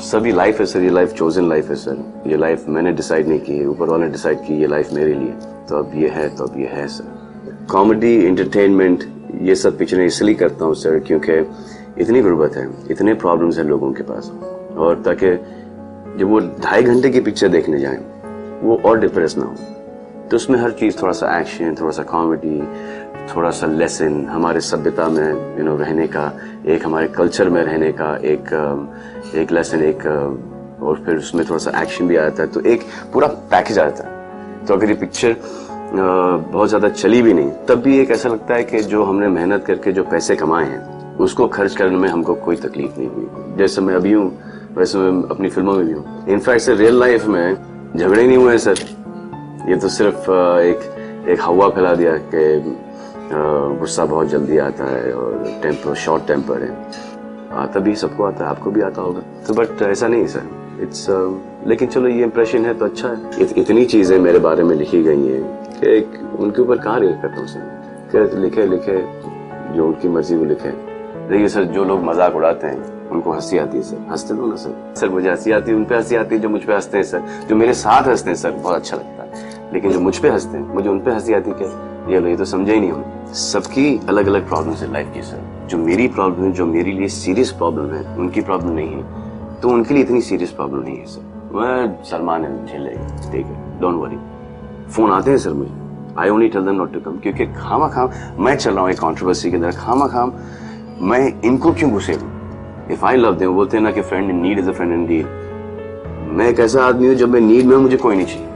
सभी लाइफ है, सर, ये लाइफ चोजन लाइफ है, सर। ये लाइफ मैंने डिसाइड नहीं की है, ऊपर वाले डिसाइड की ये लाइफ मेरे लिए। तो अब ये है तो अब ये है, सर। कॉमेडी इंटरटेनमेंट ये सब पिक्चरें इसलिए करता हूँ, सर, क्योंकि इतनी गुर्बत है, इतने प्रॉब्लम्स हैं लोगों के पास। और ताकि जब वो ढाई घंटे की पिक्चर देखने जाएँ, वो और डिप्रेस ना हो। तो उसमें हर चीज़ थोड़ा सा एक्शन थोड़ा सा कॉमेडी थोड़ा सा लेसन हमारे सभ्यता में यू नो रहने का, एक हमारे कल्चर में रहने का, एक एक लेसन एक और फिर उसमें थोड़ा सा एक्शन भी आ जाता है तो एक पूरा पैकेज आ जाता है। तो अगर ये पिक्चर बहुत ज़्यादा चली भी नहीं, तब भी एक ऐसा लगता है कि जो हमने मेहनत करके जो पैसे कमाए हैं, उसको खर्च करने में हमको कोई तकलीफ़ नहीं हुई। जैसे मैं अभी हूँ, वैसे मैं अपनी फ़िल्मों में भी हूँ। इनफैक्ट सर रियल लाइफ में झगड़े नहीं हुए हैं सर ये तो सिर्फ़ एक एक हवा फैला दिया कि गुस्सा बहुत जल्दी आता है और टेम्पर शॉर्ट टेम्पर है। आता भी सबको आता है आपको भी आता होगा। तो बट ऐसा नहीं सर। इट्स लेकिन चलो ये इम्प्रेशन है तो अच्छा है। इत, इतनी चीज़ें मेरे बारे में लिखी गई हैं कि एक उनके ऊपर कहाँ रिएक्ट करता हूँ सर? तो लिखे लिखे जो उनकी मर्ज़ी वो लिखे। देखिए सर जो लोग मज़ाक उड़ाते हैं उनको हँसी आती है सर। हँसते दो ना सर? सर मुझे हँसी आती है उन पे हँसी आती है जो मुझ पर हँसते हैं सर। जो मेरे साथ हँसते हैं सर बहुत अच्छा लगता है। लेकिन जो मुझ पे हँसते हैं, मुझे उन पे हँसी आती क्या? ये लो ये तो समझे ही नहीं हम। सबकी अलग अलग प्रॉब्लम्स है लाइफ की सर जो मेरी प्रॉब्लम है, जो मेरे लिए सीरियस प्रॉब्लम है, उनकी प्रॉब्लम नहीं है। तो उनके लिए इतनी सीरियस प्रॉब्लम नहीं है सर मैं सलमान है झेलेगा ठीक है डोंट वरी फ़ोन आते हैं सर मुझे। I only tell them not to come क्योंकि खामा खाम मैं चल रहा हूँ एक कॉन्ट्रोवर्सी के अंदर खामा खाम मैं इनको क्यों घुसे हूँ इफ़ आई लव देम बोलते हैं ना कि friend in need is a friend in deal मैं एक ऐसा आदमी हूँ, जब मैं नीड में मुझे कोई नहीं चाहिए।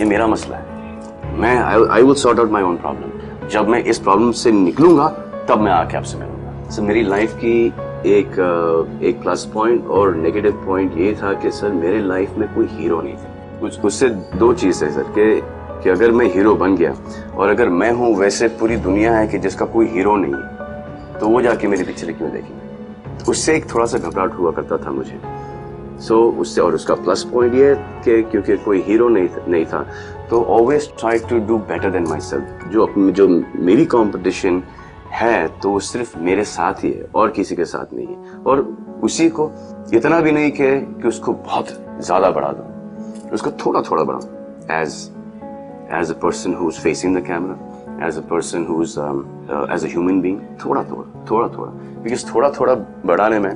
ये मेरा मसला है। मैं I will sort out my own problem जब मैं इस प्रॉब्लम से निकलूँगा, तब मैं आके आपसे मिलूँगा। सर, मेरी लाइफ की एक एक प्लस पॉइंट और नेगेटिव पॉइंट ये था कि, सर, मेरे लाइफ में कोई हीरो नहीं था। कुछ, उससे दो चीज़ है, सर, कि कि अगर मैं हीरो बन गया और अगर मैं हूँ वैसे पूरी दुनिया है कि जिसका कोई हीरो नहीं है तो वो जाके मेरी पिक्चर क्यों देखेंगे। उससे एक थोड़ा सा घबराहट हुआ करता था मुझे। सो so, उससे और उसका प्लस पॉइंट ये कि क्योंकि कोई हीरो नहीं नहीं था तो always try to do better than myself जो जो मेरी कंपटीशन है तो वो सिर्फ़ मेरे साथ ही है और किसी के साथ नहीं है। और उसी को इतना भी नहीं कहे कि उसको बहुत ज़्यादा बढ़ा दो उसको थोड़ा थोड़ा बढ़ा as as a person who is facing the camera as a person who is as a human being थोड़ा थोड़ा थोड़ा थोड़ा बिकॉज़ थोड़ा थोड़ा बढ़ाने में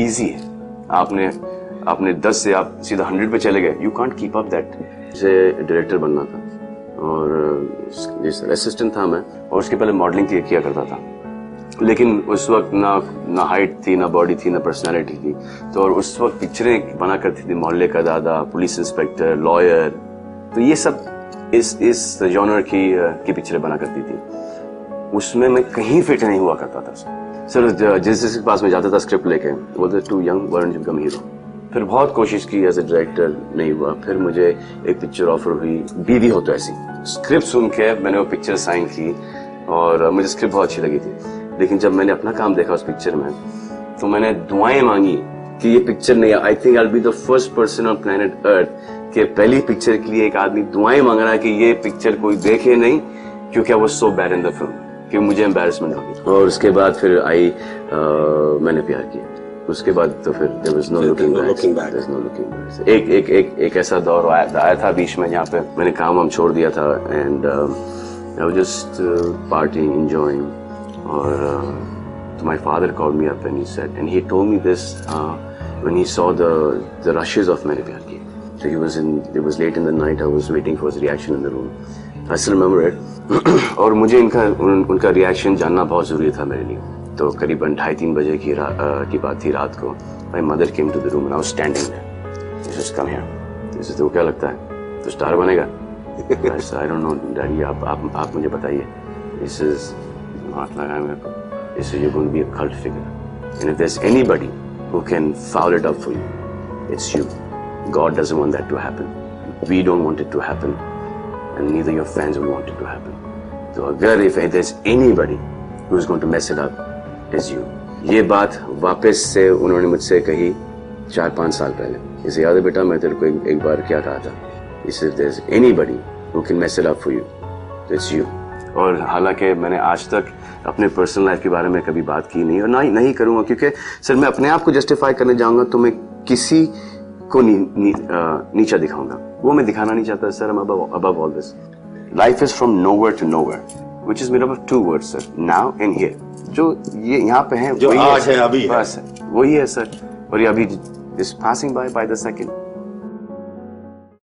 ईजी है। आपने आपने 10 से आप सीधा 100 पे चले गए। You can't keep up that say director बनना था और असिस्टेंट था मैं, और उसके पहले मॉडलिंग किया करता था। लेकिन उस वक्त ना ना हाइट थी, ना बॉडी थी, ना पर्सनालिटी थी। तो और उस वक्त पिक्चरें बना करती थी मोहल्ले का दादा, पुलिस इंस्पेक्टर लॉयर तो ये सब इस इस जॉनर की की पिक्चरें बना करती थी। उसमें मैं कहीं फिट नहीं हुआ करता था। सर, जिस जिसके पास में जाता था स्क्रिप्ट लेके बोलते टू यंग वर्न बिकम हीरो फिर बहुत कोशिश की एज ए डायरेक्टर नहीं हुआ। फिर मुझे एक पिक्चर ऑफ़र हुई बीवी हो तो ऐसी। स्क्रिप्ट सुन के मैंने वो पिक्चर साइन की और मुझे स्क्रिप्ट बहुत अच्छी लगी थी। लेकिन जब मैंने अपना काम देखा उस पिक्चर में तो मैंने दुआएँ मांगी कि ये पिक्चर नहीं I think I be the first person on planet Earth के पहली पिक्चर के लिए एक आदमी दुआएँ मांग रहा है कि ये पिक्चर कोई देखे नहीं क्योंकि वो so bad in the film कि मुझे एम्बेरसमेंट होगी और उसके बाद फिर आई आ, मैंने प्यार किया। उसके बाद तो फिर there was no looking back there is no looking back एक एक एक ऐसा दौर आया था बीच में यहाँ पे मैंने काम हम छोड़ दिया था and I was just party enjoying और uh, तो my father called me up and he said and he told me this when he saw the the rushes of मेरे प्यार की so he was in it was late in the night I was waiting for his reaction in the room I still remember it और मुझे इनका उन, उनका reaction जानना बहुत ज़रूरी था मेरे लिए. तो करीबन ढाई तीन बजे की की बात थी रात को। My mother came to the room now standing तो क्या लगता है? तो स्टार बनेगा? आप मुझे बताइए. दिस इज़ हाथ लगाए को this is you be a figure and if there is who can foul it up it's you God doesn't want that to happen we don't want it to happen and neither your friends want it to happen तो अगर if there is anybody who is going to mess it is you ये बात वापस से उन्होंने मुझसे कही चार पाँच साल पहले। इसे याद है बेटा मैं तेरे को एक, एक बार क्या कहा था? Anybody who can mess it up for you it's you और हालाँकि मैंने आज तक अपने पर्सनल लाइफ के बारे में कभी बात की नहीं और ना ही नहीं करूँगा क्योंकि सर मैं अपने आप को जस्टिफाई करने जाऊँगा तो मैं किसी को नी, नी, नीचा दिखाऊँगा। वो मैं दिखाना नहीं चाहता sir above all this life is from nowhere to nowhere which is made up of two word sir now and here जो ये यहाँ पे है जो वही आज है, अभी है। बस वही है सर और ये अभी is passing by by the second